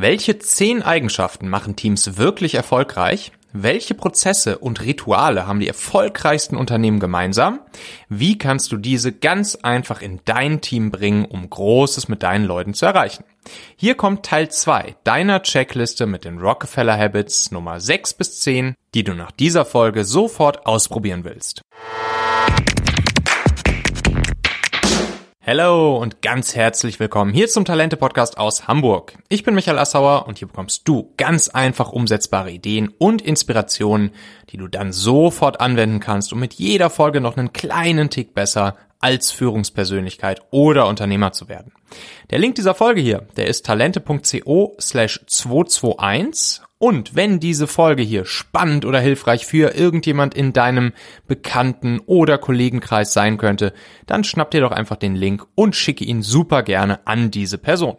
Welche zehn Eigenschaften machen Teams wirklich erfolgreich? Welche Prozesse und Rituale haben die erfolgreichsten Unternehmen gemeinsam? Wie kannst du diese ganz einfach in dein Team bringen, um Großes mit deinen Leuten zu erreichen? Hier kommt Teil 2 deiner Checkliste mit den Rockefeller Habits Nummer 6 bis 10, die du nach dieser Folge sofort ausprobieren willst. Hallo und ganz herzlich willkommen hier zum Talente Podcast aus Hamburg. Ich bin Michael Assauer und hier bekommst du ganz einfach umsetzbare Ideen und Inspirationen, die du dann sofort anwenden kannst, um mit jeder Folge noch einen kleinen Tick besser als Führungspersönlichkeit oder Unternehmer zu werden. Der Link dieser Folge hier, der ist talente.co slash 221 und wenn diese Folge hier spannend oder hilfreich für irgendjemand in deinem Bekannten- oder Kollegenkreis sein könnte, dann schnapp dir doch einfach den Link und schicke ihn super gerne an diese Person.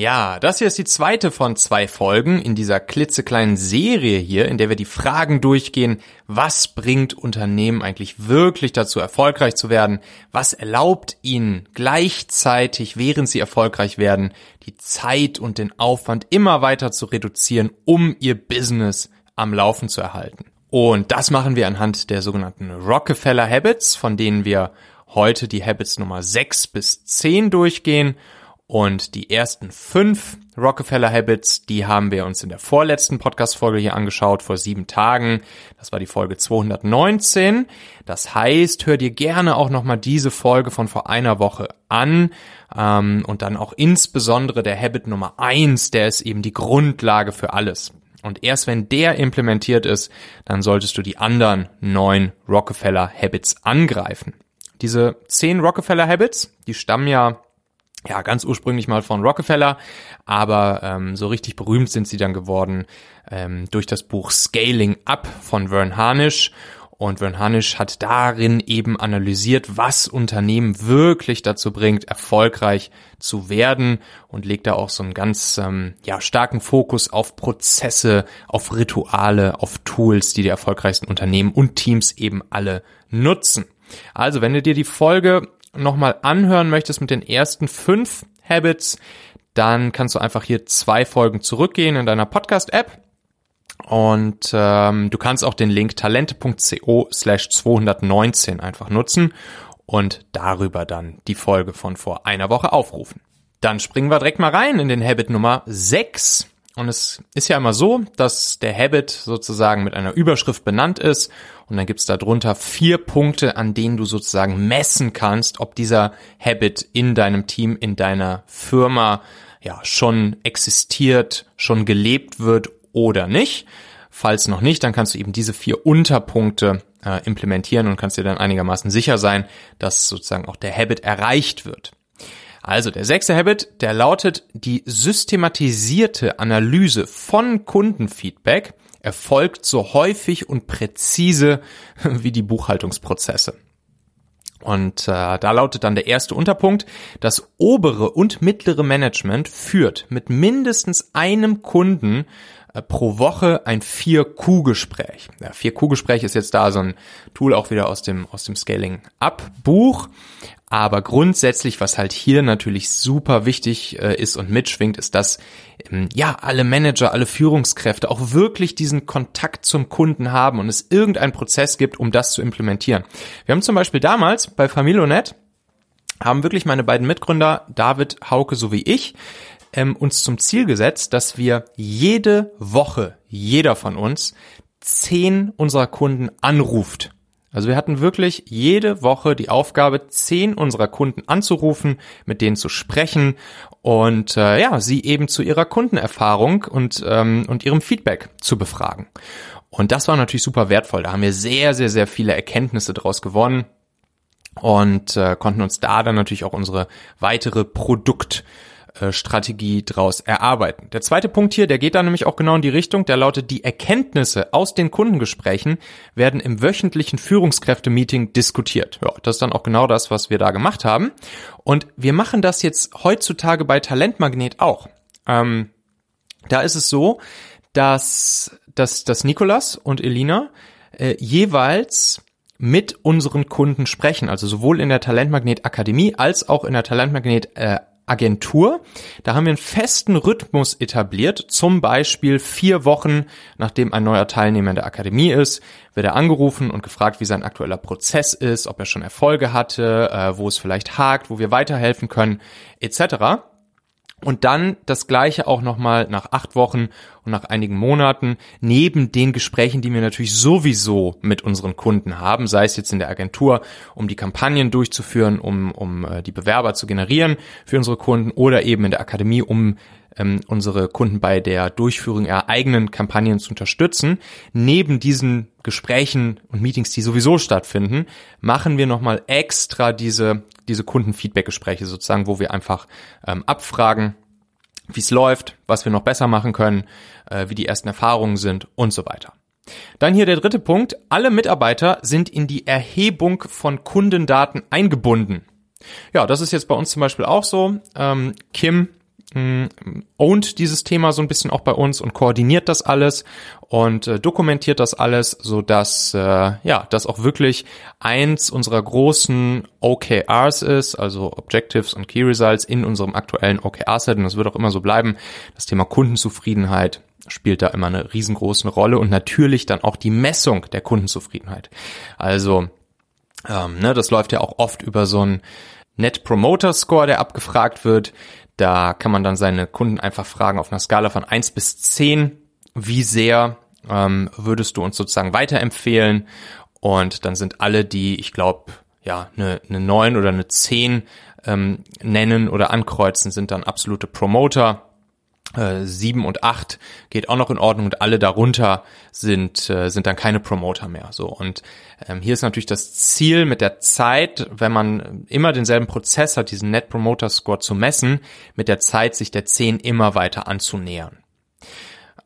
Ja, das hier ist die zweite von zwei Folgen in dieser klitzekleinen Serie hier, in der wir die Fragen durchgehen, was bringt Unternehmen eigentlich wirklich dazu, erfolgreich zu werden? Was erlaubt ihnen gleichzeitig, während sie erfolgreich werden, die Zeit und den Aufwand immer weiter zu reduzieren, um ihr Business am Laufen zu erhalten? Und das machen wir anhand der sogenannten Rockefeller Habits, von denen wir heute die Habits Nummer 6 bis 10 durchgehen und die ersten fünf Rockefeller Habits, die haben wir uns in der vorletzten Podcast-Folge hier angeschaut, vor sieben Tagen. Das war die Folge 219. Das heißt, hör dir gerne auch nochmal diese Folge von vor einer Woche an. Ähm, und dann auch insbesondere der Habit Nummer eins, der ist eben die Grundlage für alles. Und erst wenn der implementiert ist, dann solltest du die anderen neun Rockefeller Habits angreifen. Diese zehn Rockefeller Habits, die stammen ja ja, ganz ursprünglich mal von Rockefeller, aber ähm, so richtig berühmt sind sie dann geworden ähm, durch das Buch Scaling Up von Vern Harnish. Und Vern Harnish hat darin eben analysiert, was Unternehmen wirklich dazu bringt, erfolgreich zu werden und legt da auch so einen ganz ähm, ja, starken Fokus auf Prozesse, auf Rituale, auf Tools, die die erfolgreichsten Unternehmen und Teams eben alle nutzen. Also, wenn du dir die Folge nochmal anhören möchtest mit den ersten fünf Habits, dann kannst du einfach hier zwei Folgen zurückgehen in deiner Podcast-App. Und ähm, du kannst auch den Link talente.co slash 219 einfach nutzen und darüber dann die Folge von vor einer Woche aufrufen. Dann springen wir direkt mal rein in den Habit Nummer 6. Und es ist ja immer so, dass der Habit sozusagen mit einer Überschrift benannt ist und dann gibt's da drunter vier Punkte, an denen du sozusagen messen kannst, ob dieser Habit in deinem Team, in deiner Firma ja schon existiert, schon gelebt wird oder nicht. Falls noch nicht, dann kannst du eben diese vier Unterpunkte äh, implementieren und kannst dir dann einigermaßen sicher sein, dass sozusagen auch der Habit erreicht wird. Also der sechste Habit, der lautet die systematisierte Analyse von Kundenfeedback erfolgt so häufig und präzise wie die Buchhaltungsprozesse. Und äh, da lautet dann der erste Unterpunkt, das obere und mittlere Management führt mit mindestens einem Kunden äh, pro Woche ein 4Q-Gespräch. Ja, 4Q-Gespräch ist jetzt da so ein Tool auch wieder aus dem, aus dem Scaling-Up-Buch. Aber grundsätzlich, was halt hier natürlich super wichtig äh, ist und mitschwingt, ist, dass ähm, ja alle Manager, alle Führungskräfte auch wirklich diesen Kontakt zum Kunden haben und es irgendeinen Prozess gibt, um das zu implementieren. Wir haben zum Beispiel damals bei Familonet haben wirklich meine beiden Mitgründer, David Hauke sowie ich, ähm, uns zum Ziel gesetzt, dass wir jede Woche, jeder von uns, zehn unserer Kunden anruft. Also wir hatten wirklich jede Woche die Aufgabe, zehn unserer Kunden anzurufen, mit denen zu sprechen und äh, ja, sie eben zu ihrer Kundenerfahrung und, ähm, und ihrem Feedback zu befragen. Und das war natürlich super wertvoll. Da haben wir sehr, sehr, sehr viele Erkenntnisse draus gewonnen und äh, konnten uns da dann natürlich auch unsere weitere Produkt äh, Strategie draus erarbeiten. Der zweite Punkt hier, der geht dann nämlich auch genau in die Richtung, der lautet, die Erkenntnisse aus den Kundengesprächen werden im wöchentlichen Führungskräfte-Meeting diskutiert. Ja, das ist dann auch genau das, was wir da gemacht haben. Und wir machen das jetzt heutzutage bei Talentmagnet auch. Ähm, da ist es so, dass, dass, dass Nikolas und Elina äh, jeweils mit unseren Kunden sprechen, also sowohl in der Talentmagnet Akademie als auch in der Talentmagnet äh, Agentur. Da haben wir einen festen Rhythmus etabliert. Zum Beispiel vier Wochen, nachdem ein neuer Teilnehmer in der Akademie ist, wird er angerufen und gefragt, wie sein aktueller Prozess ist, ob er schon Erfolge hatte, äh, wo es vielleicht hakt, wo wir weiterhelfen können, etc. Und dann das Gleiche auch nochmal nach acht Wochen und nach einigen Monaten, neben den Gesprächen, die wir natürlich sowieso mit unseren Kunden haben, sei es jetzt in der Agentur, um die Kampagnen durchzuführen, um, um äh, die Bewerber zu generieren für unsere Kunden oder eben in der Akademie, um ähm, unsere Kunden bei der Durchführung ihrer eigenen Kampagnen zu unterstützen. Neben diesen Gesprächen und Meetings, die sowieso stattfinden, machen wir nochmal extra diese, diese Kundenfeedback-Gespräche sozusagen, wo wir einfach ähm, abfragen, wie es läuft, was wir noch besser machen können, äh, wie die ersten Erfahrungen sind und so weiter. Dann hier der dritte Punkt. Alle Mitarbeiter sind in die Erhebung von Kundendaten eingebunden. Ja, das ist jetzt bei uns zum Beispiel auch so. Ähm, Kim mh, ownt dieses Thema so ein bisschen auch bei uns und koordiniert das alles und äh, dokumentiert das alles, so dass äh, ja, das auch wirklich eins unserer großen OKRs ist, also Objectives und Key Results in unserem aktuellen OKR-Set und das wird auch immer so bleiben. Das Thema Kundenzufriedenheit spielt da immer eine riesengroße Rolle und natürlich dann auch die Messung der Kundenzufriedenheit. Also ähm, ne, das läuft ja auch oft über so ein Net Promoter Score, der abgefragt wird. Da kann man dann seine Kunden einfach fragen auf einer Skala von eins bis zehn, wie sehr ähm, würdest du uns sozusagen weiterempfehlen? Und dann sind alle, die, ich glaube, ja, eine, eine 9 oder eine 10 ähm, nennen oder ankreuzen, sind dann absolute Promoter sieben und acht geht auch noch in Ordnung und alle darunter sind äh, sind dann keine Promoter mehr. So und ähm, hier ist natürlich das Ziel mit der Zeit wenn man immer denselben Prozess hat diesen Net Promoter Score zu messen mit der Zeit sich der zehn immer weiter anzunähern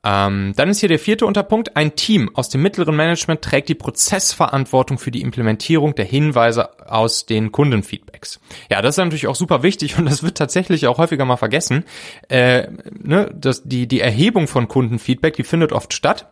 ähm, dann ist hier der vierte Unterpunkt. Ein Team aus dem mittleren Management trägt die Prozessverantwortung für die Implementierung der Hinweise aus den Kundenfeedbacks. Ja, das ist natürlich auch super wichtig und das wird tatsächlich auch häufiger mal vergessen. Äh, ne, das, die, die Erhebung von Kundenfeedback, die findet oft statt.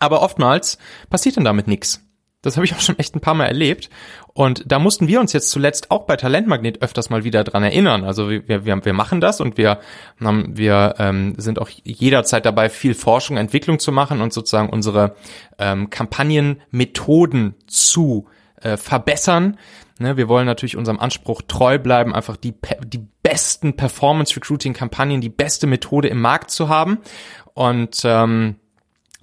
Aber oftmals passiert dann damit nichts. Das habe ich auch schon echt ein paar Mal erlebt. Und da mussten wir uns jetzt zuletzt auch bei Talentmagnet öfters mal wieder dran erinnern. Also wir, wir, wir machen das und wir, wir ähm, sind auch jederzeit dabei, viel Forschung, Entwicklung zu machen und sozusagen unsere ähm, Kampagnenmethoden zu äh, verbessern. Ne, wir wollen natürlich unserem Anspruch treu bleiben, einfach die, die besten Performance-Recruiting-Kampagnen, die beste Methode im Markt zu haben. Und ähm,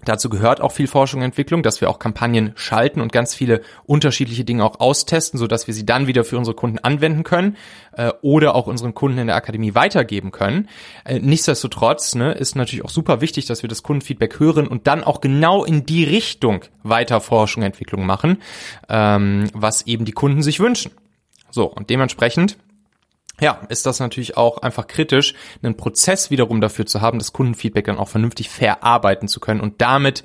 Dazu gehört auch viel Forschung und Entwicklung, dass wir auch Kampagnen schalten und ganz viele unterschiedliche Dinge auch austesten, so dass wir sie dann wieder für unsere Kunden anwenden können äh, oder auch unseren Kunden in der Akademie weitergeben können. Äh, nichtsdestotrotz ne, ist natürlich auch super wichtig, dass wir das Kundenfeedback hören und dann auch genau in die Richtung weiter Forschung und Entwicklung machen, ähm, was eben die Kunden sich wünschen. So, und dementsprechend ja, ist das natürlich auch einfach kritisch, einen Prozess wiederum dafür zu haben, das Kundenfeedback dann auch vernünftig verarbeiten zu können und damit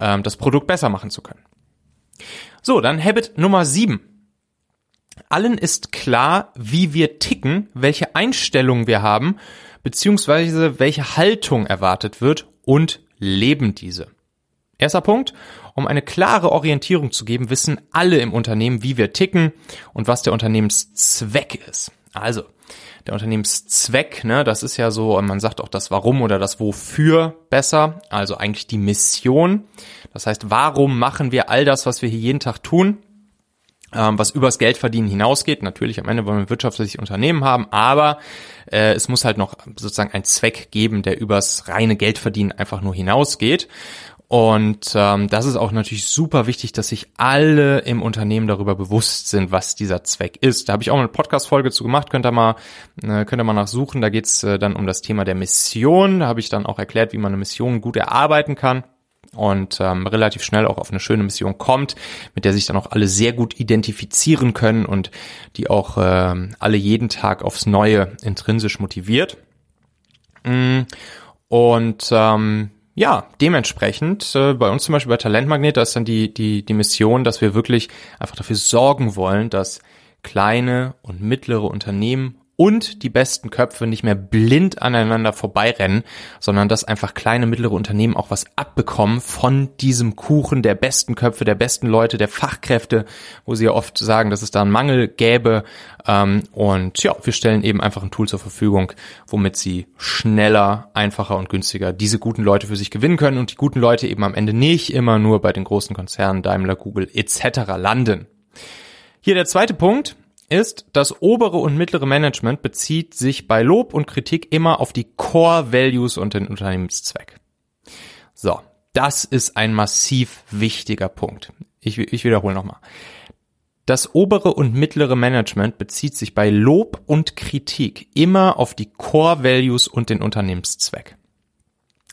ähm, das Produkt besser machen zu können. So, dann Habit Nummer sieben. Allen ist klar, wie wir ticken, welche Einstellungen wir haben, beziehungsweise welche Haltung erwartet wird und leben diese. Erster Punkt, um eine klare Orientierung zu geben, wissen alle im Unternehmen, wie wir ticken und was der Unternehmenszweck ist. Also, der Unternehmenszweck, ne, das ist ja so, man sagt auch das Warum oder das Wofür besser, also eigentlich die Mission. Das heißt, warum machen wir all das, was wir hier jeden Tag tun? Ähm, was übers Geldverdienen hinausgeht. Natürlich am Ende wollen wir ein wirtschaftliches Unternehmen haben, aber äh, es muss halt noch sozusagen einen Zweck geben, der übers reine Geldverdienen einfach nur hinausgeht. Und ähm, das ist auch natürlich super wichtig, dass sich alle im Unternehmen darüber bewusst sind, was dieser Zweck ist. Da habe ich auch eine Podcast-Folge zu gemacht, könnt ihr mal, äh, könnt ihr mal nachsuchen. Da geht's äh, dann um das Thema der Mission. Da habe ich dann auch erklärt, wie man eine Mission gut erarbeiten kann und ähm, relativ schnell auch auf eine schöne Mission kommt, mit der sich dann auch alle sehr gut identifizieren können und die auch äh, alle jeden Tag aufs Neue intrinsisch motiviert. Mm, und ähm, ja, dementsprechend, äh, bei uns zum Beispiel bei Talentmagnet, da ist dann die, die, die Mission, dass wir wirklich einfach dafür sorgen wollen, dass kleine und mittlere Unternehmen und die besten Köpfe nicht mehr blind aneinander vorbeirennen, sondern dass einfach kleine, mittlere Unternehmen auch was abbekommen von diesem Kuchen der besten Köpfe, der besten Leute, der Fachkräfte, wo sie ja oft sagen, dass es da einen Mangel gäbe. Ähm, und ja, wir stellen eben einfach ein Tool zur Verfügung, womit sie schneller, einfacher und günstiger diese guten Leute für sich gewinnen können und die guten Leute eben am Ende nicht immer nur bei den großen Konzernen Daimler, Google etc. landen. Hier der zweite Punkt ist, das obere und mittlere Management bezieht sich bei Lob und Kritik immer auf die Core Values und den Unternehmenszweck. So, das ist ein massiv wichtiger Punkt. Ich, ich wiederhole nochmal. Das obere und mittlere Management bezieht sich bei Lob und Kritik immer auf die Core Values und den Unternehmenszweck.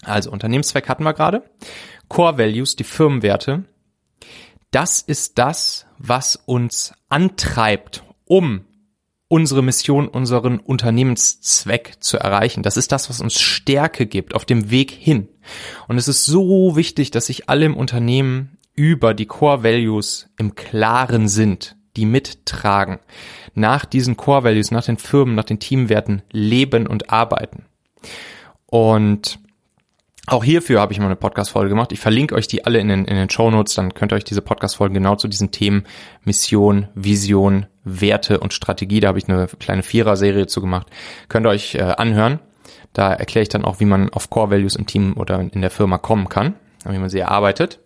Also Unternehmenszweck hatten wir gerade. Core Values, die Firmenwerte. Das ist das, was uns antreibt um unsere Mission, unseren Unternehmenszweck zu erreichen. Das ist das, was uns Stärke gibt auf dem Weg hin. Und es ist so wichtig, dass sich alle im Unternehmen über die Core Values im Klaren sind, die mittragen, nach diesen Core Values, nach den Firmen, nach den Teamwerten leben und arbeiten. Und auch hierfür habe ich mal eine Podcast-Folge gemacht. Ich verlinke euch die alle in den, in den Show Notes, dann könnt ihr euch diese Podcast-Folgen genau zu diesen Themen Mission, Vision, Werte und Strategie, da habe ich eine kleine Vierer-Serie zu gemacht, könnt ihr euch äh, anhören. Da erkläre ich dann auch, wie man auf Core Values im Team oder in der Firma kommen kann, wie man sie erarbeitet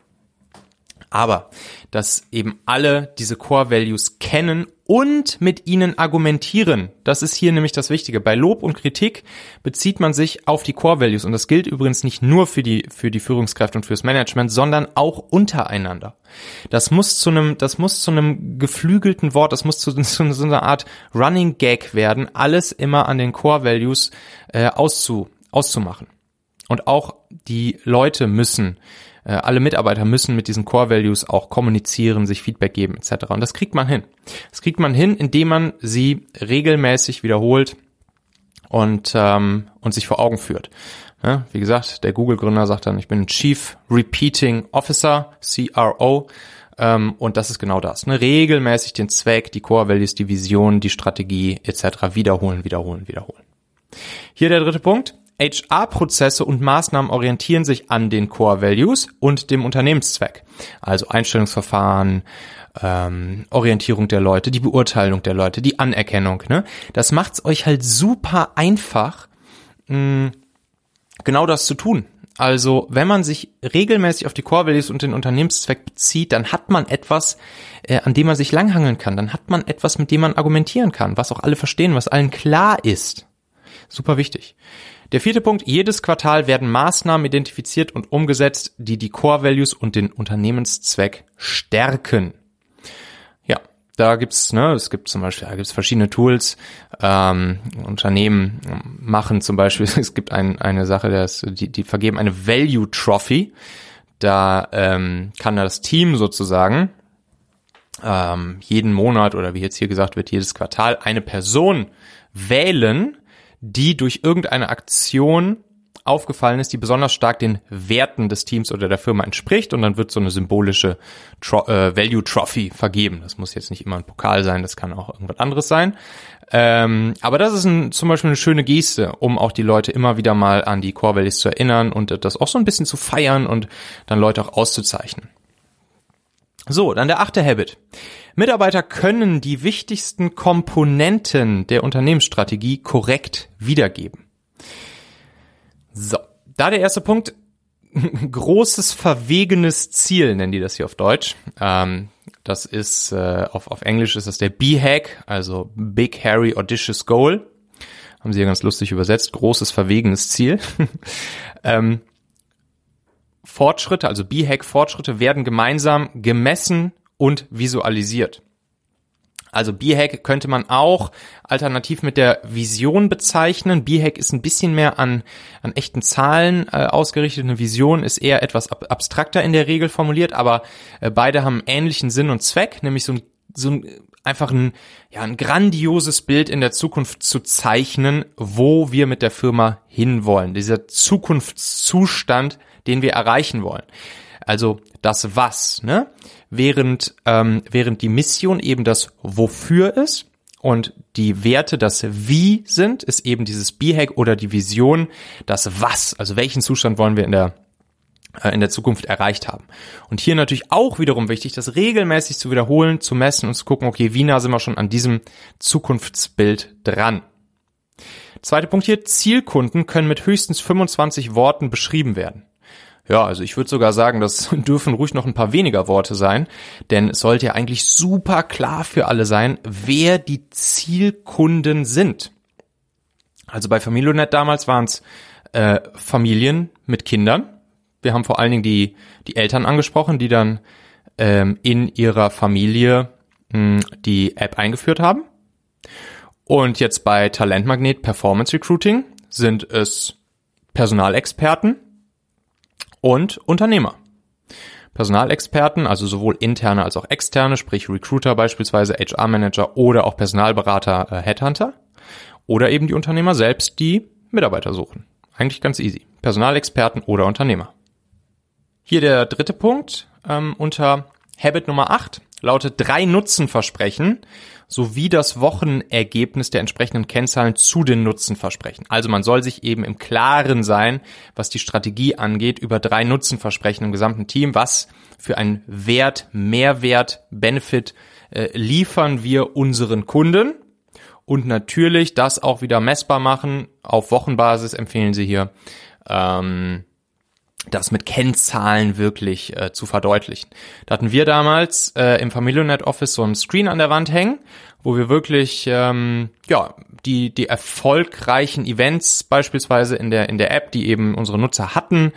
aber dass eben alle diese Core Values kennen und mit ihnen argumentieren. Das ist hier nämlich das Wichtige. Bei Lob und Kritik bezieht man sich auf die Core Values und das gilt übrigens nicht nur für die für die Führungskräfte und fürs Management, sondern auch untereinander. Das muss zu einem das muss zu einem geflügelten Wort, das muss zu, zu so einer Art Running Gag werden, alles immer an den Core Values äh, auszu, auszumachen. Und auch die Leute müssen äh, alle Mitarbeiter müssen mit diesen Core Values auch kommunizieren, sich Feedback geben etc. Und das kriegt man hin. Das kriegt man hin, indem man sie regelmäßig wiederholt und ähm, und sich vor Augen führt. Ja, wie gesagt, der Google-Gründer sagt dann, ich bin Chief Repeating Officer, CRO. Ähm, und das ist genau das. Ne? Regelmäßig den Zweck, die Core Values, die Vision, die Strategie etc. wiederholen, wiederholen, wiederholen. Hier der dritte Punkt. HR-Prozesse und Maßnahmen orientieren sich an den Core Values und dem Unternehmenszweck. Also Einstellungsverfahren, ähm, Orientierung der Leute, die Beurteilung der Leute, die Anerkennung. Ne? Das macht's euch halt super einfach, mh, genau das zu tun. Also wenn man sich regelmäßig auf die Core Values und den Unternehmenszweck bezieht, dann hat man etwas, äh, an dem man sich langhangeln kann. Dann hat man etwas, mit dem man argumentieren kann, was auch alle verstehen, was allen klar ist. Super wichtig. Der vierte Punkt, jedes Quartal werden Maßnahmen identifiziert und umgesetzt, die die Core Values und den Unternehmenszweck stärken. Ja, da gibt's, ne, es gibt zum Beispiel, da gibt's verschiedene Tools. Ähm, Unternehmen machen zum Beispiel, es gibt ein, eine Sache, das, die, die vergeben eine Value Trophy. Da ähm, kann das Team sozusagen ähm, jeden Monat oder wie jetzt hier gesagt wird, jedes Quartal eine Person wählen, die durch irgendeine Aktion aufgefallen ist, die besonders stark den Werten des Teams oder der Firma entspricht und dann wird so eine symbolische Tro äh, Value Trophy vergeben. Das muss jetzt nicht immer ein Pokal sein, das kann auch irgendwas anderes sein. Ähm, aber das ist ein, zum Beispiel eine schöne Geste, um auch die Leute immer wieder mal an die Core Values zu erinnern und das auch so ein bisschen zu feiern und dann Leute auch auszuzeichnen. So, dann der achte Habit. Mitarbeiter können die wichtigsten Komponenten der Unternehmensstrategie korrekt wiedergeben. So, da der erste Punkt. Großes verwegenes Ziel nennen die das hier auf Deutsch. Ähm, das ist äh, auf, auf Englisch ist das der B-Hack, also Big Hairy Audacious Goal. Haben sie ja ganz lustig übersetzt. Großes verwegenes Ziel. ähm, Fortschritte, also B-Hack-Fortschritte werden gemeinsam gemessen und visualisiert. Also B-Hack könnte man auch alternativ mit der Vision bezeichnen. B-Hack ist ein bisschen mehr an, an echten Zahlen äh, ausgerichtet. Eine Vision ist eher etwas ab abstrakter in der Regel formuliert, aber äh, beide haben ähnlichen Sinn und Zweck, nämlich so ein, so ein einfach ein, ja, ein grandioses Bild in der Zukunft zu zeichnen, wo wir mit der Firma hinwollen. Dieser Zukunftszustand, den wir erreichen wollen. Also das Was, ne? Während, ähm, während die Mission eben das Wofür ist Und die Werte, das Wie sind, ist eben dieses B-Hack oder die Vision, das Was. Also welchen Zustand wollen wir in der äh, in der Zukunft erreicht haben. Und hier natürlich auch wiederum wichtig, das regelmäßig zu wiederholen, zu messen und zu gucken, okay, wie nah sind wir schon an diesem Zukunftsbild dran. Zweiter Punkt hier, Zielkunden können mit höchstens 25 Worten beschrieben werden. Ja, also ich würde sogar sagen, das dürfen ruhig noch ein paar weniger Worte sein, denn es sollte ja eigentlich super klar für alle sein, wer die Zielkunden sind. Also bei Familionet damals waren es äh, Familien mit Kindern. Wir haben vor allen Dingen die, die Eltern angesprochen, die dann ähm, in ihrer Familie mh, die App eingeführt haben. Und jetzt bei Talentmagnet Performance Recruiting sind es Personalexperten und Unternehmer. Personalexperten, also sowohl interne als auch externe, sprich Recruiter beispielsweise, HR-Manager oder auch Personalberater, äh, Headhunter. Oder eben die Unternehmer selbst, die Mitarbeiter suchen. Eigentlich ganz easy. Personalexperten oder Unternehmer. Hier der dritte Punkt ähm, unter Habit Nummer 8 lautet drei Nutzenversprechen sowie das Wochenergebnis der entsprechenden Kennzahlen zu den Nutzenversprechen. Also man soll sich eben im Klaren sein, was die Strategie angeht, über drei Nutzenversprechen im gesamten Team. Was für einen Wert, Mehrwert, Benefit äh, liefern wir unseren Kunden? Und natürlich das auch wieder messbar machen. Auf Wochenbasis empfehlen sie hier. Ähm, das mit Kennzahlen wirklich äh, zu verdeutlichen. Da hatten wir damals äh, im Familionet Office so ein Screen an der Wand hängen, wo wir wirklich ähm, ja die die erfolgreichen Events beispielsweise in der in der App, die eben unsere Nutzer hatten,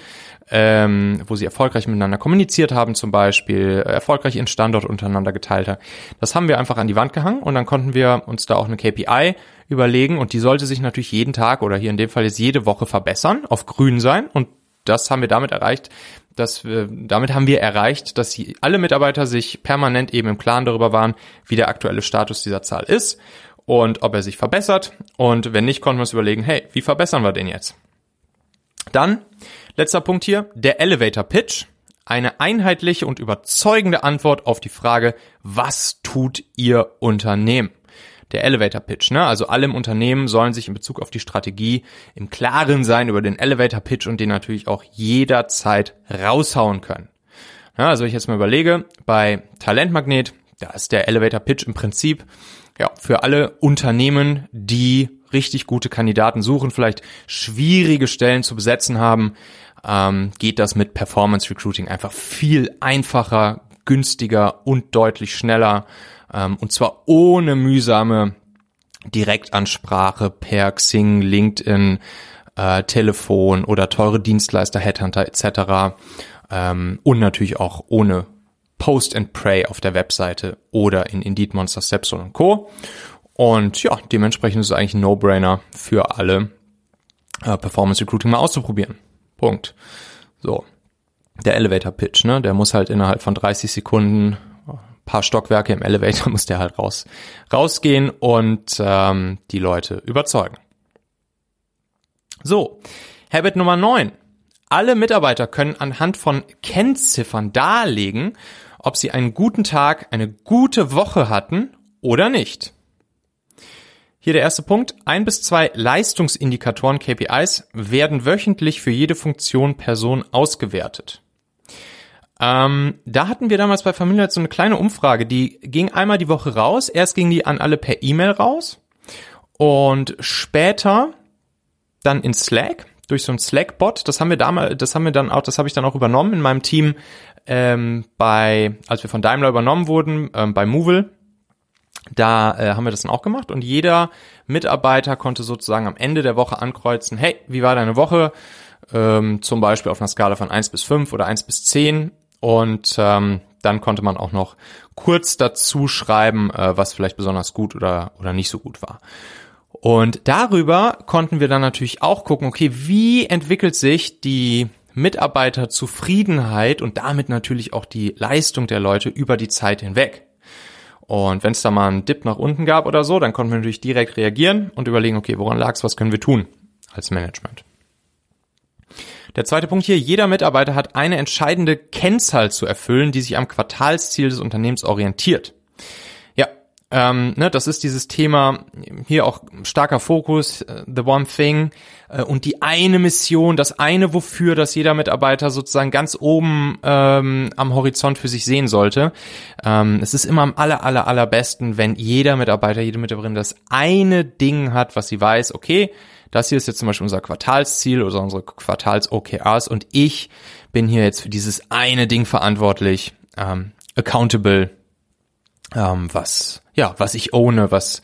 ähm, wo sie erfolgreich miteinander kommuniziert haben, zum Beispiel äh, erfolgreich ihren Standort untereinander geteilt haben. Das haben wir einfach an die Wand gehangen und dann konnten wir uns da auch eine KPI überlegen und die sollte sich natürlich jeden Tag oder hier in dem Fall jetzt jede Woche verbessern, auf grün sein und das haben wir damit erreicht, dass wir, damit haben wir erreicht, dass sie, alle Mitarbeiter sich permanent eben im Klaren darüber waren, wie der aktuelle Status dieser Zahl ist und ob er sich verbessert. Und wenn nicht, konnten wir uns überlegen, hey, wie verbessern wir den jetzt? Dann, letzter Punkt hier, der Elevator Pitch. Eine einheitliche und überzeugende Antwort auf die Frage, was tut Ihr Unternehmen? Der Elevator Pitch. Ne? Also alle im Unternehmen sollen sich in Bezug auf die Strategie im Klaren sein über den Elevator Pitch und den natürlich auch jederzeit raushauen können. Ja, also ich jetzt mal überlege, bei Talentmagnet, da ist der Elevator Pitch im Prinzip ja, für alle Unternehmen, die richtig gute Kandidaten suchen, vielleicht schwierige Stellen zu besetzen haben, ähm, geht das mit Performance Recruiting einfach viel einfacher, günstiger und deutlich schneller. Ähm, und zwar ohne mühsame Direktansprache per Xing, LinkedIn, äh, Telefon oder teure Dienstleister, Headhunter etc. Ähm, und natürlich auch ohne Post and Pray auf der Webseite oder in Indeed Monster Stepstone und Co. Und ja, dementsprechend ist es eigentlich ein No-Brainer für alle äh, Performance Recruiting mal auszuprobieren. Punkt. So. Der Elevator Pitch, ne, der muss halt innerhalb von 30 Sekunden paar Stockwerke im Elevator muss der halt raus, rausgehen und ähm, die Leute überzeugen. So, Habit Nummer 9. Alle Mitarbeiter können anhand von Kennziffern darlegen, ob sie einen guten Tag, eine gute Woche hatten oder nicht. Hier der erste Punkt. Ein bis zwei Leistungsindikatoren KPIs werden wöchentlich für jede Funktion Person ausgewertet. Ähm, da hatten wir damals bei Familie so eine kleine Umfrage, die ging einmal die Woche raus. Erst ging die an alle per E-Mail raus und später dann in Slack durch so ein Slack-Bot. Das haben wir damals, das haben wir dann auch, das habe ich dann auch übernommen in meinem Team ähm, bei, als wir von Daimler übernommen wurden, ähm, bei Movil. Da äh, haben wir das dann auch gemacht und jeder Mitarbeiter konnte sozusagen am Ende der Woche ankreuzen, hey, wie war deine Woche? Ähm, zum Beispiel auf einer Skala von 1 bis 5 oder 1 bis 10 und ähm, dann konnte man auch noch kurz dazu schreiben, äh, was vielleicht besonders gut oder, oder nicht so gut war. Und darüber konnten wir dann natürlich auch gucken, okay, wie entwickelt sich die Mitarbeiterzufriedenheit und damit natürlich auch die Leistung der Leute über die Zeit hinweg. Und wenn es da mal einen Dip nach unten gab oder so, dann konnten wir natürlich direkt reagieren und überlegen, okay, woran lag es, was können wir tun als Management. Der zweite Punkt hier, jeder Mitarbeiter hat eine entscheidende Kennzahl zu erfüllen, die sich am Quartalsziel des Unternehmens orientiert. Ja, Ähm, ne, das ist dieses Thema, hier auch starker Fokus, uh, the one thing äh, und die eine Mission, das eine wofür, das jeder Mitarbeiter sozusagen ganz oben ähm, am Horizont für sich sehen sollte. Ähm, es ist immer am aller, aller, allerbesten, wenn jeder Mitarbeiter, jede Mitarbeiterin das eine Ding hat, was sie weiß, okay, das hier ist jetzt zum Beispiel unser Quartalsziel oder unsere Quartals-OKRs und ich bin hier jetzt für dieses eine Ding verantwortlich, ähm, accountable, ähm, was ja, was ich ohne, was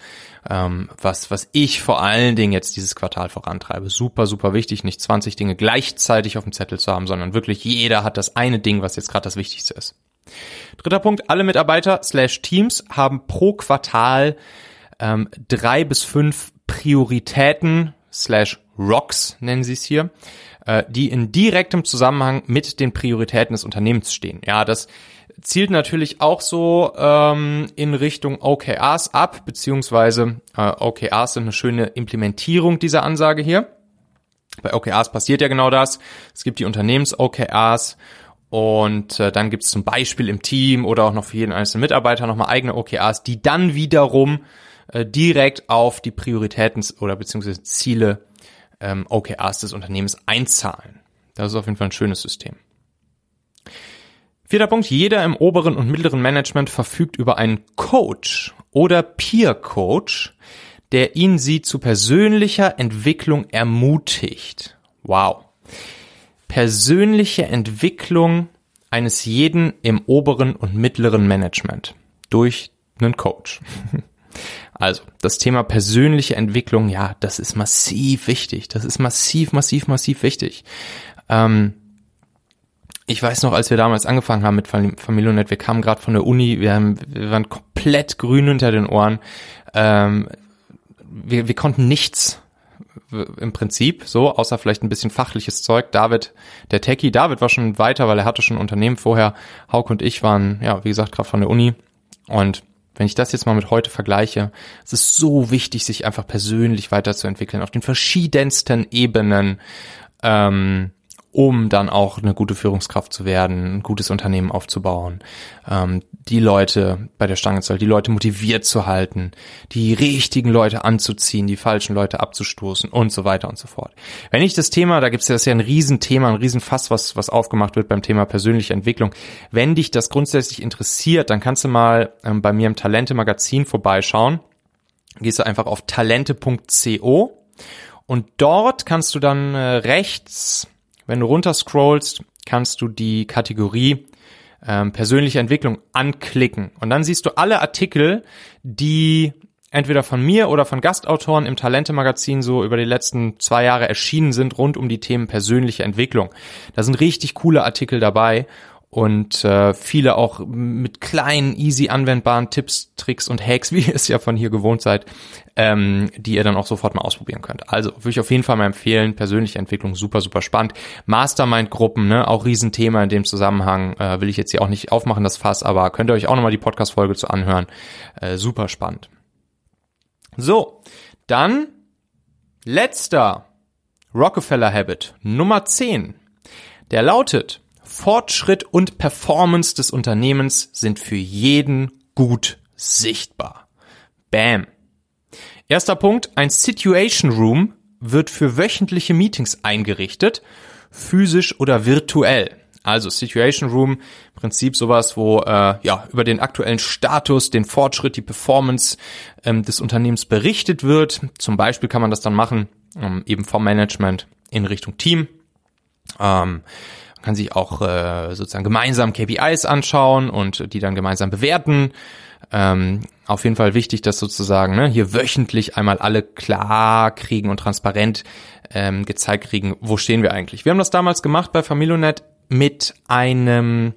ähm, was was ich vor allen Dingen jetzt dieses Quartal vorantreibe. Super, super wichtig, nicht 20 Dinge gleichzeitig auf dem Zettel zu haben, sondern wirklich jeder hat das eine Ding, was jetzt gerade das Wichtigste ist. Dritter Punkt: Alle Mitarbeiter slash Teams haben pro Quartal ähm, drei bis fünf Prioritäten slash Rocks nennen sie es hier, äh, die in direktem Zusammenhang mit den Prioritäten des Unternehmens stehen. Ja, das zielt natürlich auch so ähm, in Richtung OKRs ab, beziehungsweise äh, OKRs sind eine schöne Implementierung dieser Ansage hier. Bei OKRs passiert ja genau das. Es gibt die Unternehmens-OKRs und äh, dann gibt es zum Beispiel im Team oder auch noch für jeden einzelnen Mitarbeiter nochmal eigene OKRs, die dann wiederum äh, direkt auf die Prioritäten oder beziehungsweise Ziele ähm, OKRs des Unternehmens einzahlen. Das ist auf jeden Fall ein schönes System. Vierter Punkt. Jeder im oberen und mittleren Management verfügt über einen Coach oder Peer Coach, der ihn sie zu persönlicher Entwicklung ermutigt. Wow. Persönliche Entwicklung eines jeden im oberen und mittleren Management durch einen Coach. Also, das Thema persönliche Entwicklung, ja, das ist massiv wichtig. Das ist massiv, massiv, massiv wichtig. Ähm, ich weiß noch, als wir damals angefangen haben mit Familionet, wir kamen gerade von der Uni, wir, haben, wir waren komplett grün hinter den Ohren. Ähm, wir, wir konnten nichts im Prinzip so, außer vielleicht ein bisschen fachliches Zeug. David, der Techie, David war schon weiter, weil er hatte schon ein Unternehmen vorher. Hauk und ich waren, ja, wie gesagt, gerade von der Uni. Und wenn ich das jetzt mal mit heute vergleiche, es ist so wichtig, sich einfach persönlich weiterzuentwickeln auf den verschiedensten Ebenen. Ähm, um dann auch eine gute Führungskraft zu werden, ein gutes Unternehmen aufzubauen, ähm, die Leute bei der Stange zu halten, die Leute motiviert zu halten, die richtigen Leute anzuziehen, die falschen Leute abzustoßen und so weiter und so fort. Wenn ich das Thema, da gibt es ja, das ja ein Riesenthema, ein Riesenfass, was, was aufgemacht wird beim Thema persönliche Entwicklung. Wenn dich das grundsätzlich interessiert, dann kannst du mal ähm, bei mir im Talente-Magazin vorbeischauen. Gehst du einfach auf talente.co und dort kannst du dann äh, rechts wenn du runterscrollst, kannst du die Kategorie ähm, persönliche Entwicklung anklicken. Und dann siehst du alle Artikel, die entweder von mir oder von Gastautoren im Talente-Magazin so über die letzten zwei Jahre erschienen sind rund um die Themen persönliche Entwicklung. Da sind richtig coole Artikel dabei und äh, viele auch mit kleinen, easy anwendbaren Tipps, Tricks und Hacks, wie ihr es ja von hier gewohnt seid, ähm, die ihr dann auch sofort mal ausprobieren könnt. Also würde ich auf jeden Fall mal empfehlen, persönliche Entwicklung super, super spannend. Mastermind-Gruppen, ne, auch Riesenthema in dem Zusammenhang, äh, will ich jetzt hier auch nicht aufmachen, das Fass, aber könnt ihr euch auch nochmal die Podcast-Folge zu anhören. Äh, super spannend. So, dann letzter Rockefeller Habit, Nummer 10. Der lautet, Fortschritt und Performance des Unternehmens sind für jeden gut sichtbar. Bam. Erster Punkt, ein Situation Room wird für wöchentliche Meetings eingerichtet, physisch oder virtuell. Also Situation Room, im Prinzip sowas, wo äh, ja über den aktuellen Status, den Fortschritt, die Performance ähm, des Unternehmens berichtet wird. Zum Beispiel kann man das dann machen, ähm, eben vom Management in Richtung Team. Ähm, kann sich auch äh, sozusagen gemeinsam KPIs anschauen und die dann gemeinsam bewerten. Ähm, auf jeden Fall wichtig, dass sozusagen ne, hier wöchentlich einmal alle klar kriegen und transparent ähm, gezeigt kriegen, wo stehen wir eigentlich. Wir haben das damals gemacht bei Familionet mit einem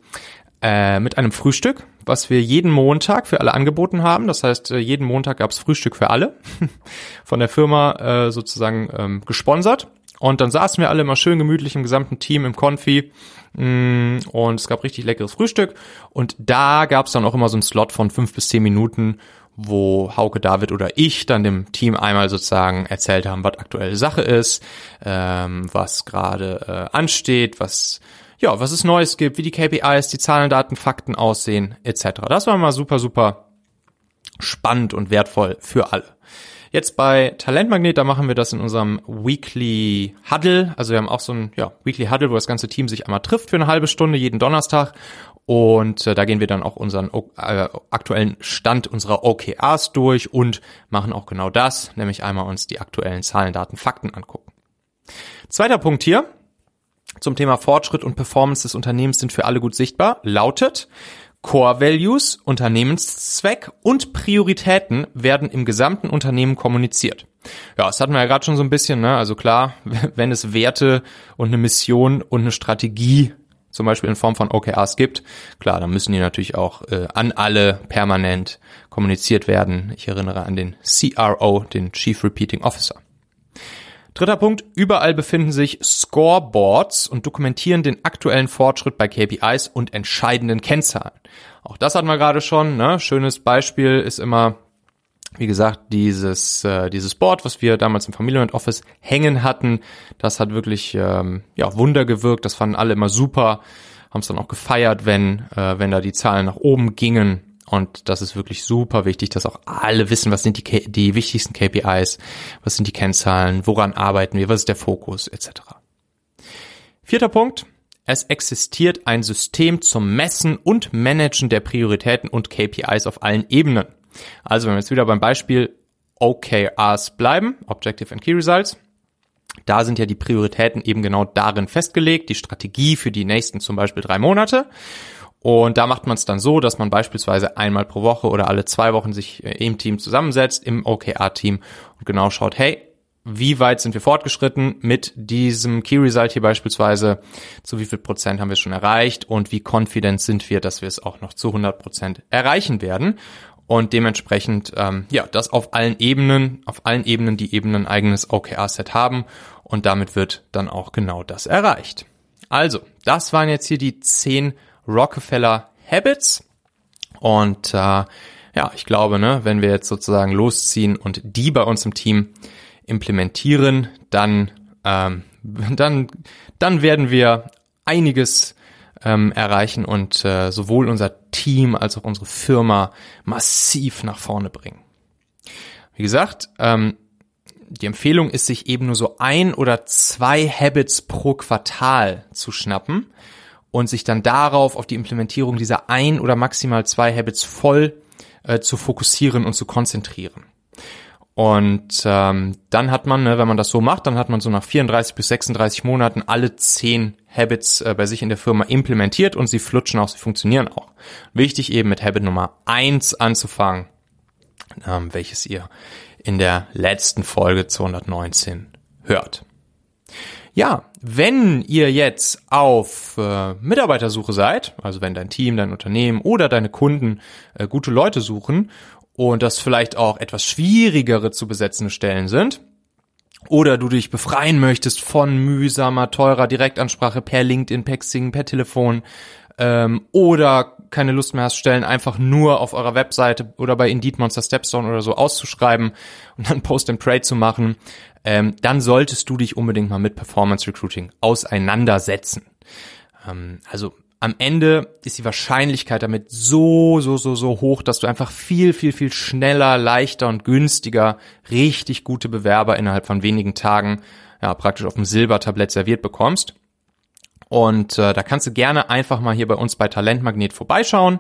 äh, mit einem Frühstück, was wir jeden Montag für alle angeboten haben. Das heißt, äh, jeden Montag gab es Frühstück für alle von der Firma äh, sozusagen ähm, gesponsert. Und dann saßen wir alle immer schön gemütlich im gesamten Team im Konfi mm, und es gab richtig leckeres Frühstück. Und da gab es dann auch immer so einen Slot von fünf bis zehn Minuten, wo Hauke, David oder ich dann dem Team einmal sozusagen erzählt haben, was aktuelle Sache ist, ähm, was gerade äh, ansteht, was ja, was es Neues gibt, wie die KPIs, die Zahlen, Daten, Fakten aussehen, etc. Das war mal super, super spannend und wertvoll für alle. Jetzt bei Talentmagnet, da machen wir das in unserem Weekly Huddle. Also wir haben auch so ein ja, Weekly Huddle, wo das ganze Team sich einmal trifft für eine halbe Stunde jeden Donnerstag. Und äh, da gehen wir dann auch unseren äh, aktuellen Stand unserer OKRs durch und machen auch genau das, nämlich einmal uns die aktuellen Zahlen, Daten, Fakten angucken. Zweiter Punkt hier zum Thema Fortschritt und Performance des Unternehmens sind für alle gut sichtbar, lautet, Core Values, Unternehmenszweck und Prioritäten werden im gesamten Unternehmen kommuniziert. Ja, das hatten wir ja gerade schon so ein bisschen, ne? Also klar, wenn es Werte und eine Mission und eine Strategie zum Beispiel in Form von OKRs gibt, klar, dann müssen die natürlich auch äh, an alle permanent kommuniziert werden. Ich erinnere an den CRO, den Chief Repeating Officer. Dritter Punkt, überall befinden sich Scoreboards und dokumentieren den aktuellen Fortschritt bei KPIs und entscheidenden Kennzahlen. Auch das hatten wir gerade schon. Ne? Schönes Beispiel ist immer, wie gesagt, dieses, äh, dieses Board, was wir damals im Familienland Office hängen hatten. Das hat wirklich ähm, ja, Wunder gewirkt. Das fanden alle immer super. Haben es dann auch gefeiert, wenn, äh, wenn da die Zahlen nach oben gingen. Und das ist wirklich super wichtig, dass auch alle wissen, was sind die, die wichtigsten KPIs, was sind die Kennzahlen, woran arbeiten wir, was ist der Fokus etc. Vierter Punkt. Es existiert ein System zum Messen und Managen der Prioritäten und KPIs auf allen Ebenen. Also wenn wir jetzt wieder beim Beispiel OKRs bleiben, Objective and Key Results, da sind ja die Prioritäten eben genau darin festgelegt, die Strategie für die nächsten zum Beispiel drei Monate. Und da macht man es dann so, dass man beispielsweise einmal pro Woche oder alle zwei Wochen sich äh, im Team zusammensetzt, im OKR-Team und genau schaut, hey, wie weit sind wir fortgeschritten mit diesem Key Result hier beispielsweise, zu wie viel Prozent haben wir schon erreicht? Und wie confident sind wir, dass wir es auch noch zu 100 Prozent erreichen werden? Und dementsprechend ähm, ja das auf allen Ebenen, auf allen Ebenen, die eben ein eigenes OKR-Set haben. Und damit wird dann auch genau das erreicht. Also, das waren jetzt hier die zehn Rockefeller Habits. Und äh, ja, ich glaube, ne, wenn wir jetzt sozusagen losziehen und die bei uns im Team implementieren, dann, ähm, dann, dann werden wir einiges ähm, erreichen und äh, sowohl unser Team als auch unsere Firma massiv nach vorne bringen. Wie gesagt, ähm, die Empfehlung ist, sich eben nur so ein oder zwei Habits pro Quartal zu schnappen und sich dann darauf, auf die Implementierung dieser ein oder maximal zwei Habits voll äh, zu fokussieren und zu konzentrieren. Und ähm, dann hat man, ne, wenn man das so macht, dann hat man so nach 34 bis 36 Monaten alle zehn Habits äh, bei sich in der Firma implementiert und sie flutschen auch, sie funktionieren auch. Wichtig eben mit Habit Nummer eins anzufangen, ähm, welches ihr in der letzten Folge 219 hört. Ja, wenn ihr jetzt auf äh, Mitarbeitersuche seid, also wenn dein Team, dein Unternehmen oder deine Kunden äh, gute Leute suchen und das vielleicht auch etwas schwierigere zu besetzende Stellen sind, oder du dich befreien möchtest von mühsamer, teurer Direktansprache per LinkedIn, per Xing, per Telefon, ähm, oder keine Lust mehr hast, Stellen einfach nur auf eurer Webseite oder bei Indeed Monster Stepstone oder so auszuschreiben und dann Post and Pray zu machen, ähm, dann solltest du dich unbedingt mal mit Performance Recruiting auseinandersetzen. Ähm, also am Ende ist die Wahrscheinlichkeit damit so, so, so, so hoch, dass du einfach viel, viel, viel schneller, leichter und günstiger richtig gute Bewerber innerhalb von wenigen Tagen ja, praktisch auf dem Silbertablett serviert bekommst. Und äh, da kannst du gerne einfach mal hier bei uns bei Talentmagnet vorbeischauen.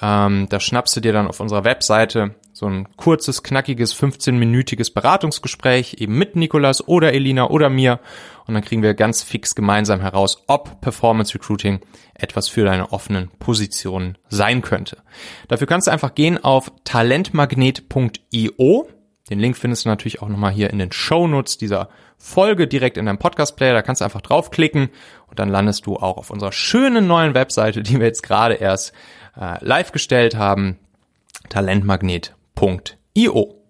Ähm, da schnappst du dir dann auf unserer Webseite so ein kurzes, knackiges, 15-minütiges Beratungsgespräch eben mit Nikolas oder Elina oder mir. Und dann kriegen wir ganz fix gemeinsam heraus, ob Performance Recruiting etwas für deine offenen Positionen sein könnte. Dafür kannst du einfach gehen auf talentmagnet.io. Den Link findest du natürlich auch nochmal hier in den Show Notes dieser Folge direkt in deinem Podcast Player. Da kannst du einfach draufklicken und dann landest du auch auf unserer schönen neuen Webseite, die wir jetzt gerade erst äh, live gestellt haben. Talentmagnet.io.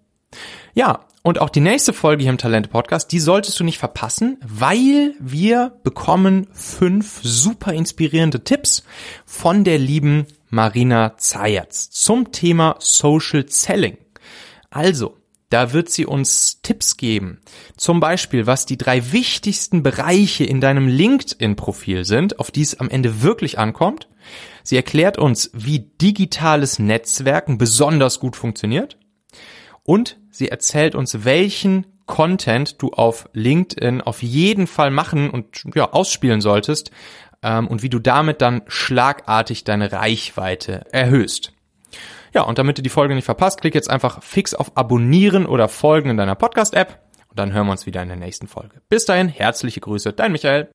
Ja, und auch die nächste Folge hier im Talente Podcast, die solltest du nicht verpassen, weil wir bekommen fünf super inspirierende Tipps von der lieben Marina Zayatz zum Thema Social Selling. Also, Da wird sie uns Tipps geben. Zum Beispiel, was die drei wichtigsten Bereiche in deinem LinkedIn-Profil sind, auf die es am Ende wirklich ankommt. Sie erklärt uns, wie digitales Netzwerken besonders gut funktioniert. Und sie erzählt uns, welchen Content du auf LinkedIn auf jeden Fall machen und ja, ausspielen solltest ähm, und wie du damit dann schlagartig deine Reichweite erhöhst. Ja, und damit du die Folge nicht verpasst, klick jetzt einfach fix auf Abonnieren oder Folgen in deiner Podcast-App und dann hören wir uns wieder in der nächsten Folge. Bis dahin, herzliche Grüße, dein Michael.